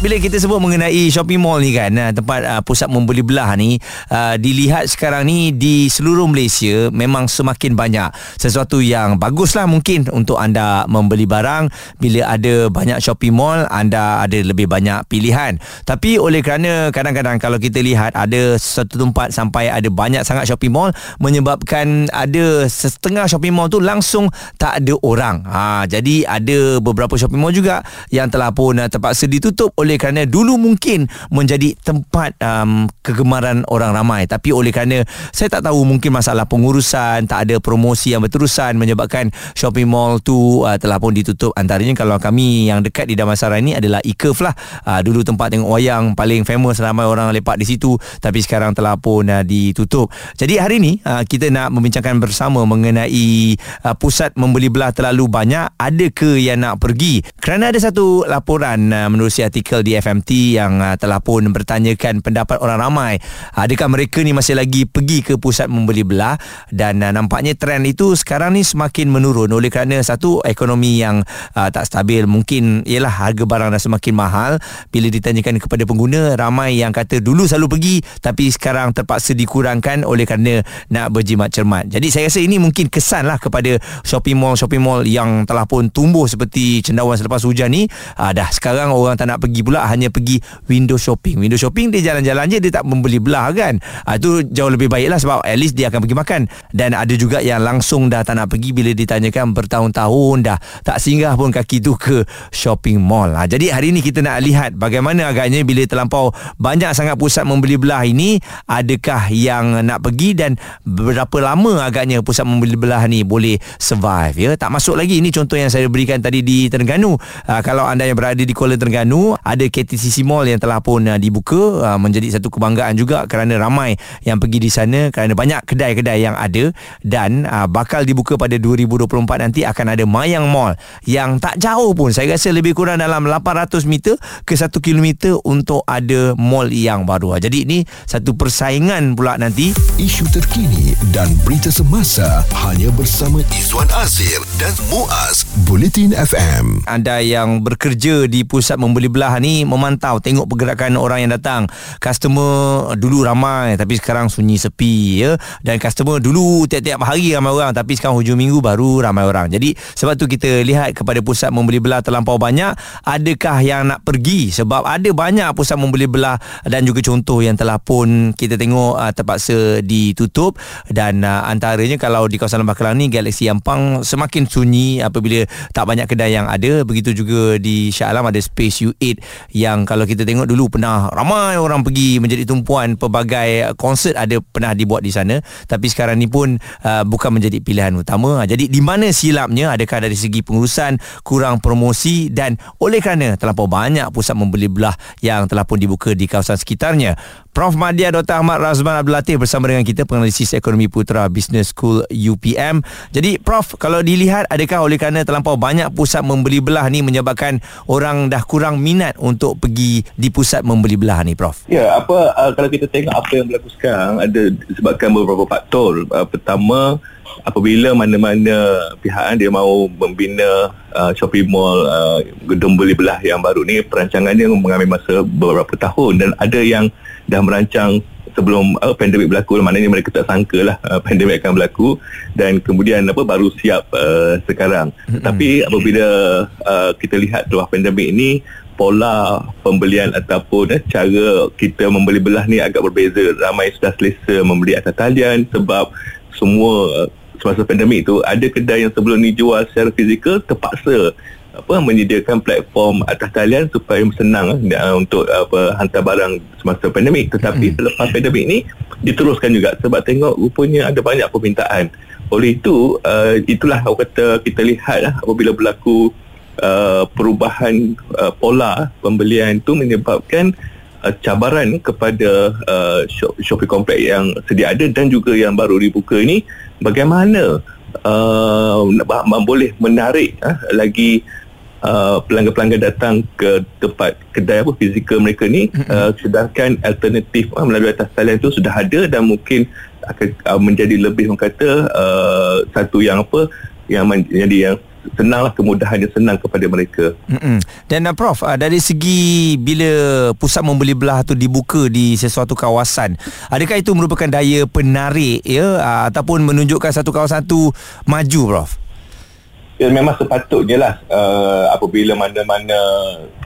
bila kita sebut mengenai shopping mall ni kan tempat uh, pusat membeli belah ni uh, dilihat sekarang ni di seluruh Malaysia memang semakin banyak. Sesuatu yang baguslah mungkin untuk anda membeli barang. Bila ada banyak shopping mall anda ada lebih banyak pilihan. Tapi oleh kerana kadang-kadang kalau kita lihat ada satu tempat sampai ada banyak sangat shopping mall menyebabkan ada setengah shopping mall tu langsung tak ada orang. Ha, jadi ada beberapa shopping mall juga yang telah pun uh, terpaksa ditutup oleh oleh kerana dulu mungkin menjadi tempat um, kegemaran orang ramai. Tapi oleh kerana saya tak tahu mungkin masalah pengurusan tak ada promosi yang berterusan menyebabkan shopping mall tu uh, telah pun ditutup. Antaranya kalau kami yang dekat di Damansara ini adalah Ikef lah. Uh, dulu tempat tengok wayang paling famous ramai orang lepak di situ tapi sekarang telah pun uh, ditutup. Jadi hari ini uh, kita nak membincangkan bersama mengenai uh, pusat membeli belah terlalu banyak. Ada ke yang nak pergi? Kerana ada satu laporan uh, menerusi artikel artikel di FMT yang uh, telah pun bertanyakan pendapat orang ramai. Adakah mereka ni masih lagi pergi ke pusat membeli belah? Dan uh, nampaknya trend itu sekarang ni semakin menurun. Oleh kerana satu ekonomi yang uh, tak stabil mungkin ialah harga barang dah semakin mahal. Bila ditanyakan kepada pengguna ramai yang kata dulu selalu pergi tapi sekarang terpaksa dikurangkan oleh kerana nak berjimat cermat. Jadi saya rasa ini mungkin kesan lah kepada shopping mall shopping mall yang telah pun tumbuh seperti cendawan selepas hujan ni. Uh, dah sekarang orang tak nak pergi pula hanya pergi window shopping. Window shopping dia jalan-jalan je dia tak membeli belah kan. Ha, itu jauh lebih baik lah sebab at least dia akan pergi makan. Dan ada juga yang langsung dah tak nak pergi bila ditanyakan bertahun-tahun dah tak singgah pun kaki tu ke shopping mall. Ha, jadi hari ini kita nak lihat bagaimana agaknya bila terlampau banyak sangat pusat membeli belah ini adakah yang nak pergi dan berapa lama agaknya pusat membeli belah ni boleh survive ya. Tak masuk lagi ini contoh yang saya berikan tadi di Terengganu. Ha, kalau anda yang berada di Kuala Terengganu ada ada KTCC Mall yang telah pun uh, dibuka uh, menjadi satu kebanggaan juga kerana ramai yang pergi di sana kerana banyak kedai-kedai yang ada dan uh, bakal dibuka pada 2024 nanti akan ada Mayang Mall yang tak jauh pun saya rasa lebih kurang dalam 800 meter ke 1 kilometer untuk ada mall yang baru. Jadi ini satu persaingan pula nanti. Isu terkini dan berita semasa hanya bersama Izwan Azir dan Muaz Bulletin FM. Anda yang bekerja di pusat membeli belah ni memantau tengok pergerakan orang yang datang. Customer dulu ramai tapi sekarang sunyi sepi ya. Dan customer dulu tiap-tiap hari ramai orang tapi sekarang hujung minggu baru ramai orang. Jadi sebab tu kita lihat kepada pusat membeli belah terlampau banyak, adakah yang nak pergi sebab ada banyak pusat membeli belah dan juga contoh yang telah pun kita tengok uh, terpaksa ditutup dan uh, antaranya kalau di kawasan Lembah Kelang ni Galaxy Ampang semakin sunyi apabila tak banyak kedai yang ada begitu juga di Shah Alam ada Space U8 yang kalau kita tengok dulu pernah ramai orang pergi menjadi tumpuan pelbagai konsert ada pernah dibuat di sana. Tapi sekarang ni pun uh, bukan menjadi pilihan utama. Jadi di mana silapnya adakah dari segi pengurusan kurang promosi dan oleh kerana terlampau banyak pusat membeli belah yang telah pun dibuka di kawasan sekitarnya Prof Madya Dr. Ahmad Razman Abdul Latif bersama dengan kita penganalisis ekonomi putra Business School UPM. Jadi Prof kalau dilihat adakah oleh kerana terlampau banyak pusat membeli belah ni menyebabkan orang dah kurang minat untuk pergi di pusat membeli belah ni Prof? Ya, apa uh, kalau kita tengok apa yang berlaku sekarang ada disebabkan beberapa faktor. Uh, pertama apabila mana-mana pihak dia mahu membina uh, shopping mall uh, gedung beli belah yang baru ni perancangannya mengambil masa beberapa tahun dan ada yang dah merancang sebelum uh, pandemik berlaku. Maknanya mereka tak sangka lah uh, pandemik akan berlaku. Dan kemudian apa baru siap uh, sekarang. Mm-hmm. tapi apabila uh, kita lihat setelah pandemik ini pola pembelian ataupun eh, cara kita membeli belah ni agak berbeza. Ramai sudah selesa membeli atas talian sebab semua uh, semasa pandemik tu ada kedai yang sebelum ni jual secara fizikal terpaksa apa menyediakan platform atas talian supaya senang uh, untuk apa hantar barang semasa pandemik tetapi hmm. selepas pandemik ni diteruskan juga sebab tengok rupanya ada banyak permintaan oleh itu uh, itulah aku kata kita lihat lah, apabila berlaku uh, perubahan uh, pola pembelian itu menyebabkan uh, cabaran kepada uh, shopping complex yang sedia ada dan juga yang baru dibuka ini bagaimana uh, boleh menarik uh, lagi Uh, pelanggan-pelanggan datang ke tempat kedai apa fizikal mereka ni mm-hmm. uh, sedangkan alternatif uh, melalui atas talian itu sudah ada dan mungkin akan uh, menjadi lebih orang kata uh, satu yang apa yang menjadi yang senanglah kemudahannya senang kepada mereka. Mm-mm. Dan uh, Prof, uh, dari segi bila pusat membeli belah tu dibuka di sesuatu kawasan, adakah itu merupakan daya penarik ya uh, ataupun menunjukkan satu kawasan tu maju Prof? Ya, memang sepatutnya lah uh, apabila mana-mana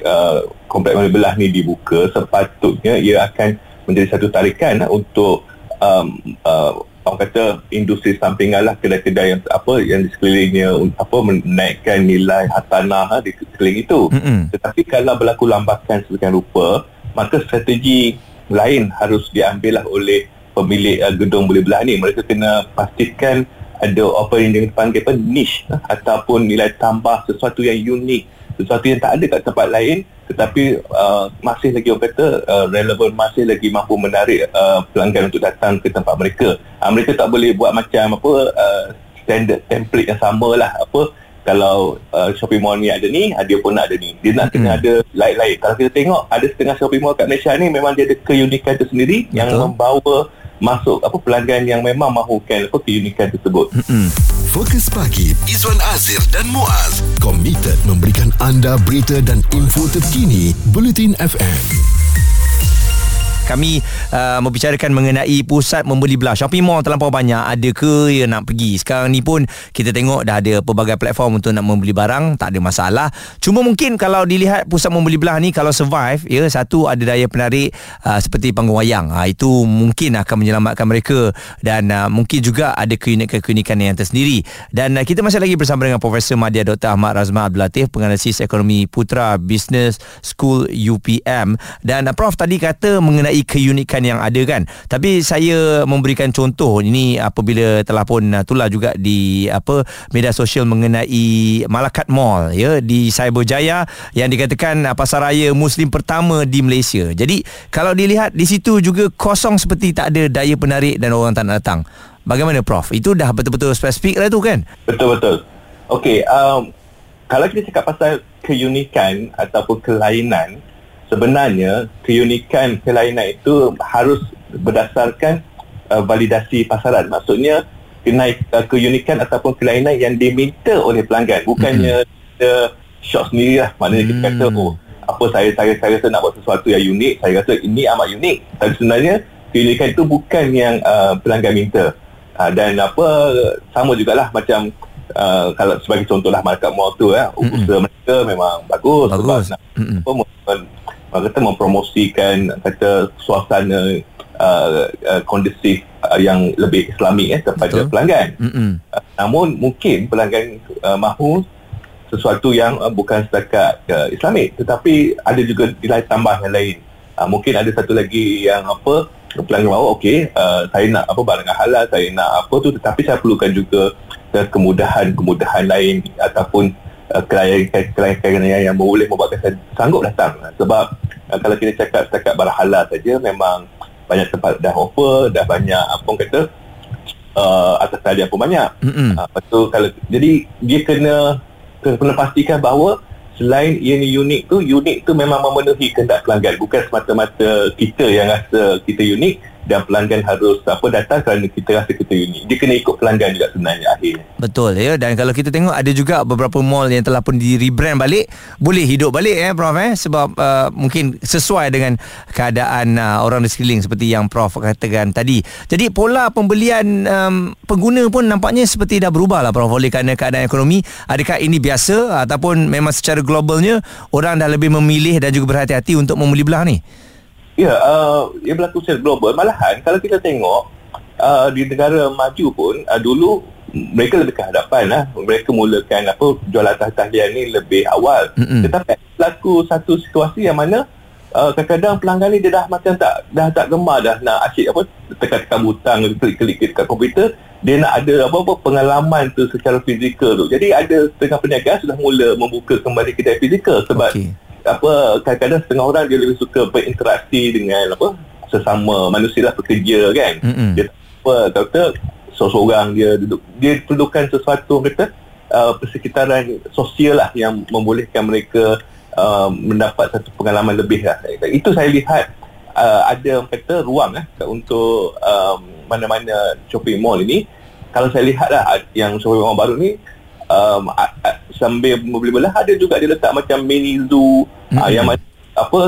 uh, kompleks membeli belah ni dibuka, sepatutnya ia akan menjadi satu tarikan uh, untuk um, uh, orang kata industri sampingan lah kedai-kedai yang apa yang di sekelilingnya apa menaikkan nilai hartanah ha, di sekeliling itu. Mm-hmm. Tetapi kalau berlaku lambakan sedemikian rupa, maka strategi lain harus diambil lah oleh pemilik uh, gedung beli belah ni. Mereka kena pastikan ada apa yang dipanggil apa niche ha, ataupun nilai tambah sesuatu yang unik, sesuatu yang tak ada kat tempat lain tetapi uh, masih lagi orang kata uh, relevan masih lagi mampu menarik uh, pelanggan untuk datang ke tempat mereka. Uh, mereka tak boleh buat macam apa uh, standard template yang sama lah apa kalau uh, shopping mall ni ada ni, dia pun nak ada ni. Dia nak kena ada lain-lain. Kalau kita tengok ada setengah shopping mall kat Malaysia ni memang dia ada keunikan tersendiri Betul. yang membawa masuk apa pelanggan yang memang mahukan apa keunikan tersebut. Fokus pagi Izwan Azir dan Muaz. Komited memberikan anda berita dan info terkini Bulletin FM kami uh, membicarakan mengenai pusat membeli belah. Shopping mall terlampau banyak. Ada ke ya nak pergi? Sekarang ni pun kita tengok dah ada pelbagai platform untuk nak membeli barang. Tak ada masalah. Cuma mungkin kalau dilihat pusat membeli belah ni kalau survive ya satu ada daya penarik uh, seperti panggung wayang. Uh, itu mungkin akan menyelamatkan mereka. Dan uh, mungkin juga ada keunikan-keunikan yang tersendiri. Dan uh, kita masih lagi bersama dengan Profesor Madya Dr. Ahmad Razman Abdul Latif penganalisis ekonomi Putra Business School UPM dan uh, Prof tadi kata mengenai mengenai keunikan yang ada kan? Tapi saya memberikan contoh ini apabila telah pun uh, tular juga di apa media sosial mengenai Malakat Mall ya di Cyberjaya yang dikatakan uh, pasar raya muslim pertama di Malaysia. Jadi kalau dilihat di situ juga kosong seperti tak ada daya penarik dan orang tak nak datang. Bagaimana prof? Itu dah betul-betul spesifik lah tu kan? Betul betul okey um, kalau kita cakap pasal keunikan ataupun kelainan sebenarnya keunikan kelainan itu harus berdasarkan uh, validasi pasaran maksudnya kenaik uh, keunikan ataupun kelainan yang diminta oleh pelanggan bukannya kita mm-hmm. shop sendiri lah maknanya mm-hmm. kita kata mm. oh apa saya saya saya rasa nak buat sesuatu yang unik saya rasa ini amat unik tapi sebenarnya keunikan itu bukan yang uh, pelanggan minta uh, dan apa sama jugalah macam uh, kalau sebagai contohlah market mall tu ya mm-hmm. usaha mereka memang bagus, bagus. sebab nak mm-hmm. apa, kata mempromosikan kata suasana uh, uh, kondusif uh, yang lebih islamik eh kepada Betul. pelanggan. Uh, namun mungkin pelanggan uh, mahu sesuatu yang uh, bukan setakat uh, islamik tetapi ada juga nilai tambah yang lain. Uh, mungkin ada satu lagi yang apa pelanggan mahu okey uh, saya nak apa barangan halal saya nak apa tu tetapi saya perlukan juga kemudahan-kemudahan lain ataupun uh, klien-klien yang, yang boleh membuatkan saya sanggup datang. Sebab uh, kalau kita cakap setakat barang halal saja memang banyak tempat dah offer dah banyak apa orang kata uh, atas talian pun banyak. Mm-hmm. uh, betul kalau jadi dia kena kena pastikan bahawa selain ini unik tu unik tu memang memenuhi kehendak pelanggan. Bukan semata-mata kita yang rasa kita unik dan pelanggan harus apa datang kerana kita rasa kita unik. Dia kena ikut pelanggan juga sebenarnya akhirnya. Betul ya dan kalau kita tengok ada juga beberapa mall yang telah pun di rebrand balik boleh hidup balik eh prof eh sebab uh, mungkin sesuai dengan keadaan uh, orang di sekeliling seperti yang prof katakan tadi. Jadi pola pembelian um, pengguna pun nampaknya seperti dah berubah lah prof oleh kerana keadaan ekonomi. Adakah ini biasa ataupun memang secara globalnya orang dah lebih memilih dan juga berhati-hati untuk membeli belah ni? Ya, uh, ia berlaku secara global. Malahan kalau kita tengok uh, di negara maju pun uh, dulu mereka lebih ke hadapan lah. Mereka mulakan apa jual atas tahlian ni lebih awal. Mm-hmm. Tetapi berlaku satu situasi yang mana uh, kadang-kadang pelanggan ni dia dah macam tak dah tak gemar dah nak asyik apa tekan-tekan butang klik-klik dekat komputer dia nak ada apa-apa pengalaman tu secara fizikal tu. Jadi ada setengah peniaga sudah mula membuka kembali kedai fizikal sebab okay apa kadang-kadang setengah orang dia lebih suka berinteraksi dengan apa sesama manusia lah pekerja kan. Mm-hmm. dia apa kata seorang dia duduk dia perlukan sesuatu kata uh, persekitaran sosial lah yang membolehkan mereka uh, mendapat satu pengalaman lebih lah. Itu saya lihat uh, ada kata ruang eh untuk um, mana-mana shopping mall ini. Kalau saya lihat lah yang shopping mall baru ni um, uh, uh, sambil membeli belah ada juga dia letak macam mini zoo mm-hmm. uh, yang apa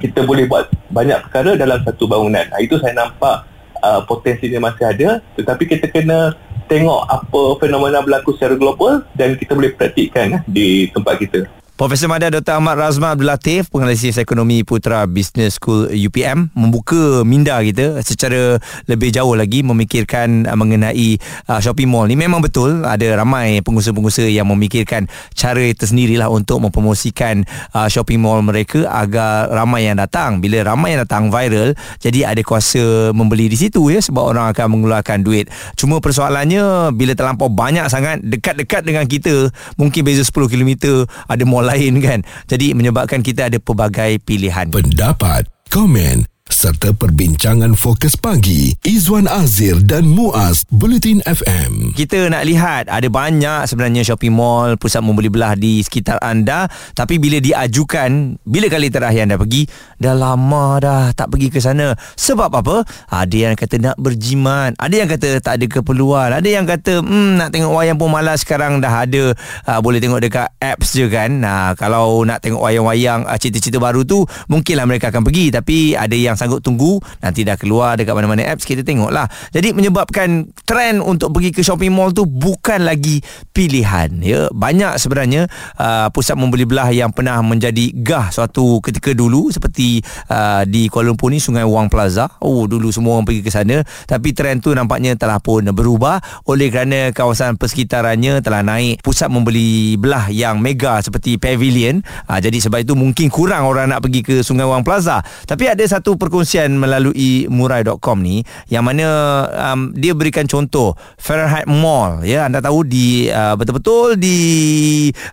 kita boleh buat banyak perkara dalam satu bangunan. Uh, itu saya nampak uh, potensinya masih ada tetapi kita kena tengok apa fenomena berlaku secara global dan kita boleh praktikkan di tempat kita. Profesor Madar Dr. Ahmad Razman Abdul Latif, penganalisis ekonomi Putra Business School UPM membuka minda kita secara lebih jauh lagi memikirkan uh, mengenai uh, shopping mall. Ni memang betul ada ramai pengusaha-pengusaha yang memikirkan cara tersendirilah untuk mempromosikan uh, shopping mall mereka agar ramai yang datang. Bila ramai yang datang viral jadi ada kuasa membeli di situ ya sebab orang akan mengeluarkan duit. Cuma persoalannya bila terlampau banyak sangat dekat-dekat dengan kita mungkin beza 10 km ada mall lain kan. Jadi menyebabkan kita ada pelbagai pilihan. Pendapat, komen serta perbincangan fokus pagi Izwan Azir dan Muaz Bulletin FM. Kita nak lihat ada banyak sebenarnya shopping mall, pusat membeli belah di sekitar anda tapi bila diajukan, bila kali terakhir anda pergi, dah lama dah tak pergi ke sana. Sebab apa? Ada yang kata nak berjimat, ada yang kata tak ada keperluan, ada yang kata hmm nak tengok wayang pun malas sekarang dah ada uh, boleh tengok dekat apps je kan. Nah, kalau nak tengok wayang-wayang uh, cerita-cerita baru tu mungkinlah mereka akan pergi tapi ada yang yang sanggup tunggu. Nanti dah keluar dekat mana-mana apps kita tengoklah. Jadi menyebabkan trend untuk pergi ke shopping mall tu bukan lagi pilihan ya. Banyak sebenarnya uh, pusat membeli belah yang pernah menjadi gah suatu ketika dulu seperti uh, di Kuala Lumpur ni Sungai Wang Plaza. Oh dulu semua orang pergi ke sana. Tapi trend tu nampaknya telah pun berubah. Oleh kerana kawasan persekitarannya telah naik pusat membeli belah yang mega seperti pavilion. Uh, jadi sebab itu mungkin kurang orang nak pergi ke Sungai Wang Plaza. Tapi ada satu perkongsian melalui murai.com ni yang mana um, dia berikan contoh Fahrenheit Mall ya. Anda tahu di uh, betul-betul di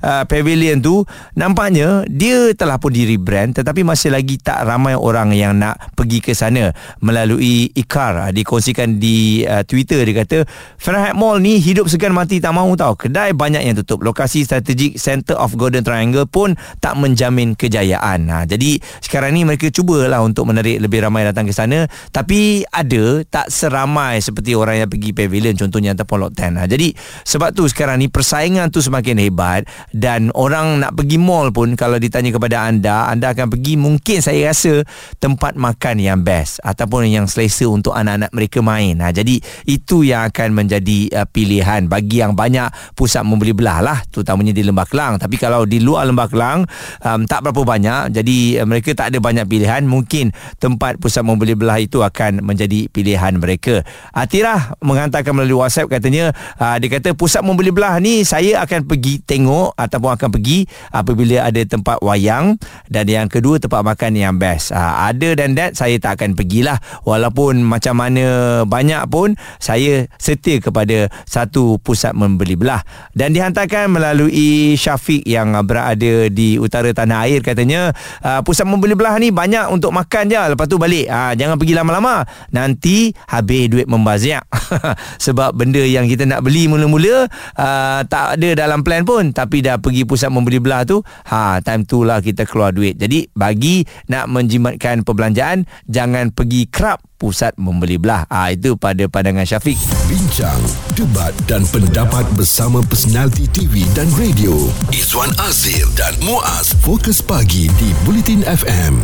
uh, pavilion tu nampaknya dia telah pun di rebrand tetapi masih lagi tak ramai orang yang nak pergi ke sana melalui Ikar uh, dikongsikan di uh, Twitter dia kata Fahrenheit Mall ni hidup segan mati tak mahu tahu kedai banyak yang tutup. Lokasi strategik Center of Golden Triangle pun tak menjamin kejayaan. Ha, jadi sekarang ni mereka cubalah untuk menarik lebih ramai datang ke sana tapi ada tak seramai seperti orang yang pergi pavilion contohnya ataupun lot 10 ha. jadi sebab tu sekarang ni persaingan tu semakin hebat dan orang nak pergi mall pun kalau ditanya kepada anda anda akan pergi mungkin saya rasa tempat makan yang best ataupun yang selesa untuk anak-anak mereka main ha. jadi itu yang akan menjadi uh, pilihan bagi yang banyak pusat membeli belah lah terutamanya di Lembah Kelang tapi kalau di luar Lembah Kelang um, tak berapa banyak jadi uh, mereka tak ada banyak pilihan mungkin tempat pusat membeli belah itu akan menjadi pilihan mereka. Atirah menghantarkan melalui WhatsApp katanya uh, dia kata pusat membeli belah ni saya akan pergi tengok ataupun akan pergi apabila ada tempat wayang dan yang kedua tempat makan yang best. Uh, ada dan that saya tak akan pergilah walaupun macam mana banyak pun saya setia kepada satu pusat membeli belah dan dihantarkan melalui Syafiq yang berada di utara tanah air katanya uh, pusat membeli belah ni banyak untuk makan je lepas tu balik ha, jangan pergi lama-lama nanti habis duit membazir sebab benda yang kita nak beli mula-mula uh, tak ada dalam plan pun tapi dah pergi pusat membeli belah tu ha time tu lah kita keluar duit jadi bagi nak menjimatkan perbelanjaan jangan pergi kerap pusat membeli belah. Ah ha, itu pada pandangan Syafiq. Bincang, debat dan pendapat bersama personaliti TV dan radio. Izwan Azir dan Muaz Fokus Pagi di Bulletin FM.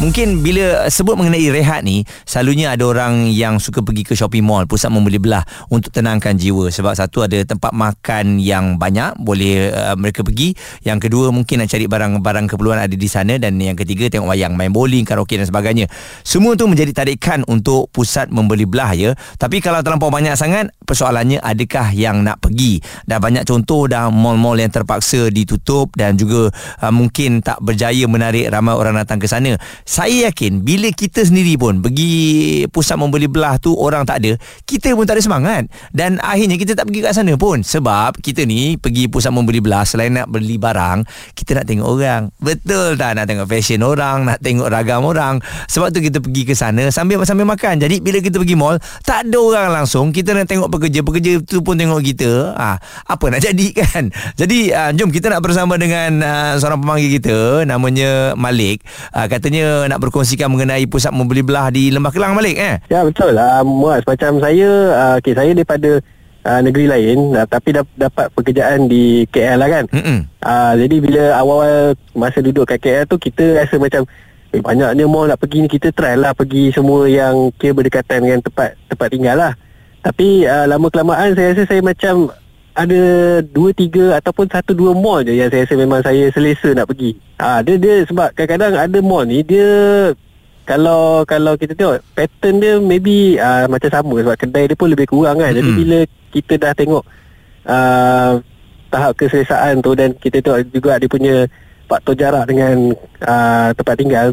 Mungkin bila sebut mengenai rehat ni Selalunya ada orang yang suka pergi ke shopping mall Pusat membeli belah Untuk tenangkan jiwa. Sebab satu ada tempat makan yang banyak Boleh uh, mereka pergi. Yang kedua mungkin nak cari barang-barang keperluan ada di sana. Dan yang ketiga tengok wayang Main bowling, karaoke dan sebagainya. Semua tu menjadi tarikan untuk pusat membeli belah ya. Tapi kalau terlampau banyak sangat Persoalannya adakah yang nak pergi? Dah banyak contoh dah mall-mall yang terpaksa ditutup Dan juga uh, mungkin tak berjaya menarik ramai orang datang ke sana saya yakin bila kita sendiri pun pergi pusat membeli belah tu orang tak ada, kita pun tak ada semangat dan akhirnya kita tak pergi kat sana pun sebab kita ni pergi pusat membeli belah selain nak beli barang, kita nak tengok orang. Betul tak nak tengok fashion orang, nak tengok ragam orang. Sebab tu kita pergi ke sana sambil sambil makan. Jadi bila kita pergi mall, tak ada orang langsung. Kita nak tengok pekerja, pekerja tu pun tengok kita. Ah, apa nak jadi kan? Jadi uh, jom kita nak bersama dengan uh, seorang pemanggil kita namanya Malik. Uh, katanya nak berkongsikan mengenai pusat membeli belah di Lembah Kelang Malik eh. Ya betul. Uh, Muaz macam saya uh, okay, saya daripada uh, negeri lain uh, tapi dap- dapat pekerjaan di KL lah kan. Uh, jadi bila awal-awal masa duduk kat KL tu kita rasa macam eh, banyaknya mall nak pergi ni kita try lah pergi semua yang kira berdekatan dengan tempat tempat tinggal lah. Tapi uh, lama kelamaan saya rasa saya macam ada dua tiga ataupun satu dua mall je yang saya rasa memang saya selesa nak pergi. Ah ha, dia dia sebab kadang-kadang ada mall ni dia kalau kalau kita tengok pattern dia maybe uh, macam sama sebab kedai dia pun lebih kurang kan. Mm-hmm. Jadi bila kita dah tengok uh, tahap keselesaan tu dan kita tengok juga dia punya faktor jarak dengan uh, tempat tinggal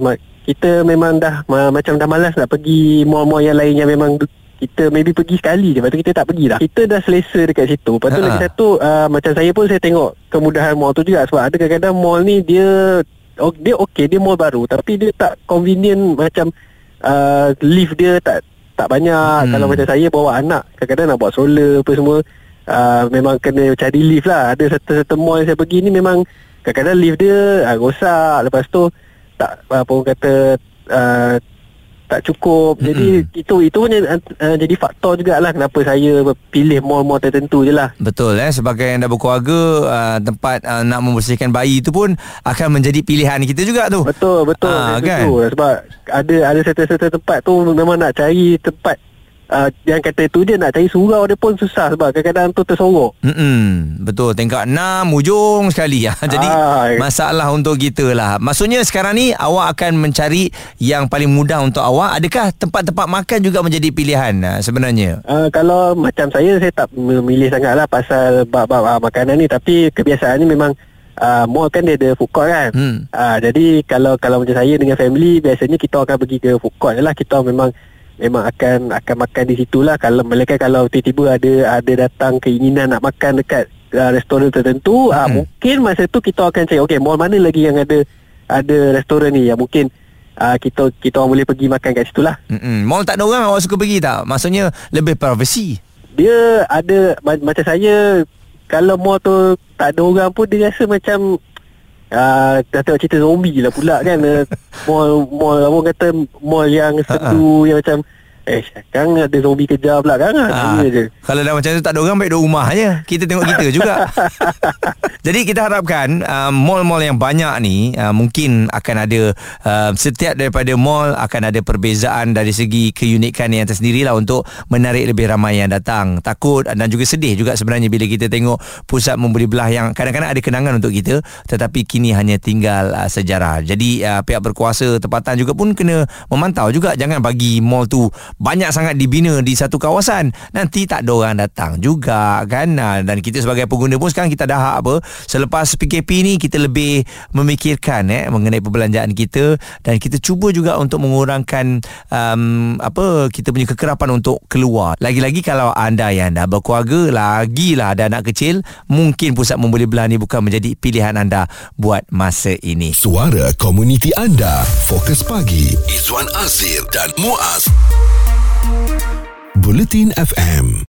kita memang dah uh, macam dah malas nak pergi mall-mall yang lain yang memang kita maybe pergi sekali je Lepas tu kita tak pergi dah Kita dah selesa dekat situ. Lepas tu lagi satu uh, Macam saya pun saya tengok Kemudahan mall tu juga. Sebab ada kadang-kadang mall ni Dia oh, Dia okey Dia mall baru. Tapi dia tak convenient Macam uh, Lift dia tak Tak banyak. Hmm. Kalau macam saya bawa anak Kadang-kadang nak bawa stroller Apa semua uh, Memang kena cari lift lah. Ada satu-satu mall yang saya pergi ni Memang Kadang-kadang lift dia uh, Rosak. Lepas tu Tak Apa orang kata uh, tak cukup. Mm-hmm. Jadi itu itu pun uh, jadi faktor jugalah kenapa saya pilih mall-mall tertentu je lah. Betul eh sebagai yang dah berkeluarga uh, tempat uh, nak membersihkan bayi itu pun akan menjadi pilihan kita juga tu. Betul betul. Uh, kan? Sebab ada ada satu-satu tempat tu memang nak cari tempat uh, yang kata tu dia nak cari surau dia pun susah sebab kadang-kadang tu tersorok. Hmm, betul. Tingkat 6 ujung sekali ya. Jadi ah, masalah untuk kita lah. Maksudnya sekarang ni awak akan mencari yang paling mudah untuk awak. Adakah tempat-tempat makan juga menjadi pilihan uh, sebenarnya? Uh, kalau macam saya saya tak memilih sangatlah pasal bab-bab uh, makanan ni tapi kebiasaan ni memang Uh, mall kan dia ada food court kan hmm. uh, Jadi kalau kalau macam saya dengan family Biasanya kita akan pergi ke food court je lah Kita memang memang akan akan makan di situlah kalau mereka kalau tiba-tiba ada ada datang keinginan nak makan dekat uh, restoran tertentu hmm. uh, mungkin masa tu kita akan cari okey mall mana lagi yang ada ada restoran ni yang mungkin uh, kita kita orang boleh pergi makan kat situ lah. Hmm. Mall tak ada orang awak suka pergi tak? Maksudnya lebih privacy. Dia ada macam saya kalau mall tu tak ada orang pun dia rasa macam Ah, dah tengok cerita zombie lah pula kan uh, Mall Mall Orang kata Mall yang sedu Yang macam Eh kan ada zombie kejar pula kan? Ha, je. Kalau dah macam tu tak ada orang Baik duduk rumah je Kita tengok kita juga. Jadi kita harapkan uh, Mall-mall yang banyak ni uh, Mungkin akan ada uh, Setiap daripada mall Akan ada perbezaan Dari segi keunikan yang tersendiri lah Untuk menarik lebih ramai yang datang. Takut dan juga sedih juga sebenarnya Bila kita tengok Pusat membeli belah yang Kadang-kadang ada kenangan untuk kita Tetapi kini hanya tinggal uh, sejarah. Jadi uh, pihak berkuasa tempatan juga pun Kena memantau juga. Jangan bagi mall tu banyak sangat dibina di satu kawasan. Nanti tak ada orang datang juga kan? Dan kita sebagai pengguna pun sekarang kita dah hak apa selepas PKP ni kita lebih memikirkan eh mengenai perbelanjaan kita. Dan kita cuba juga untuk mengurangkan um, apa kita punya kekerapan untuk keluar. Lagi-lagi kalau anda yang dah berkeluarga lagilah ada anak kecil mungkin pusat membeli belah ni bukan menjadi pilihan anda buat masa ini. Suara komuniti anda. Fokus pagi. Izwan Azir dan Muaz Bulletin FM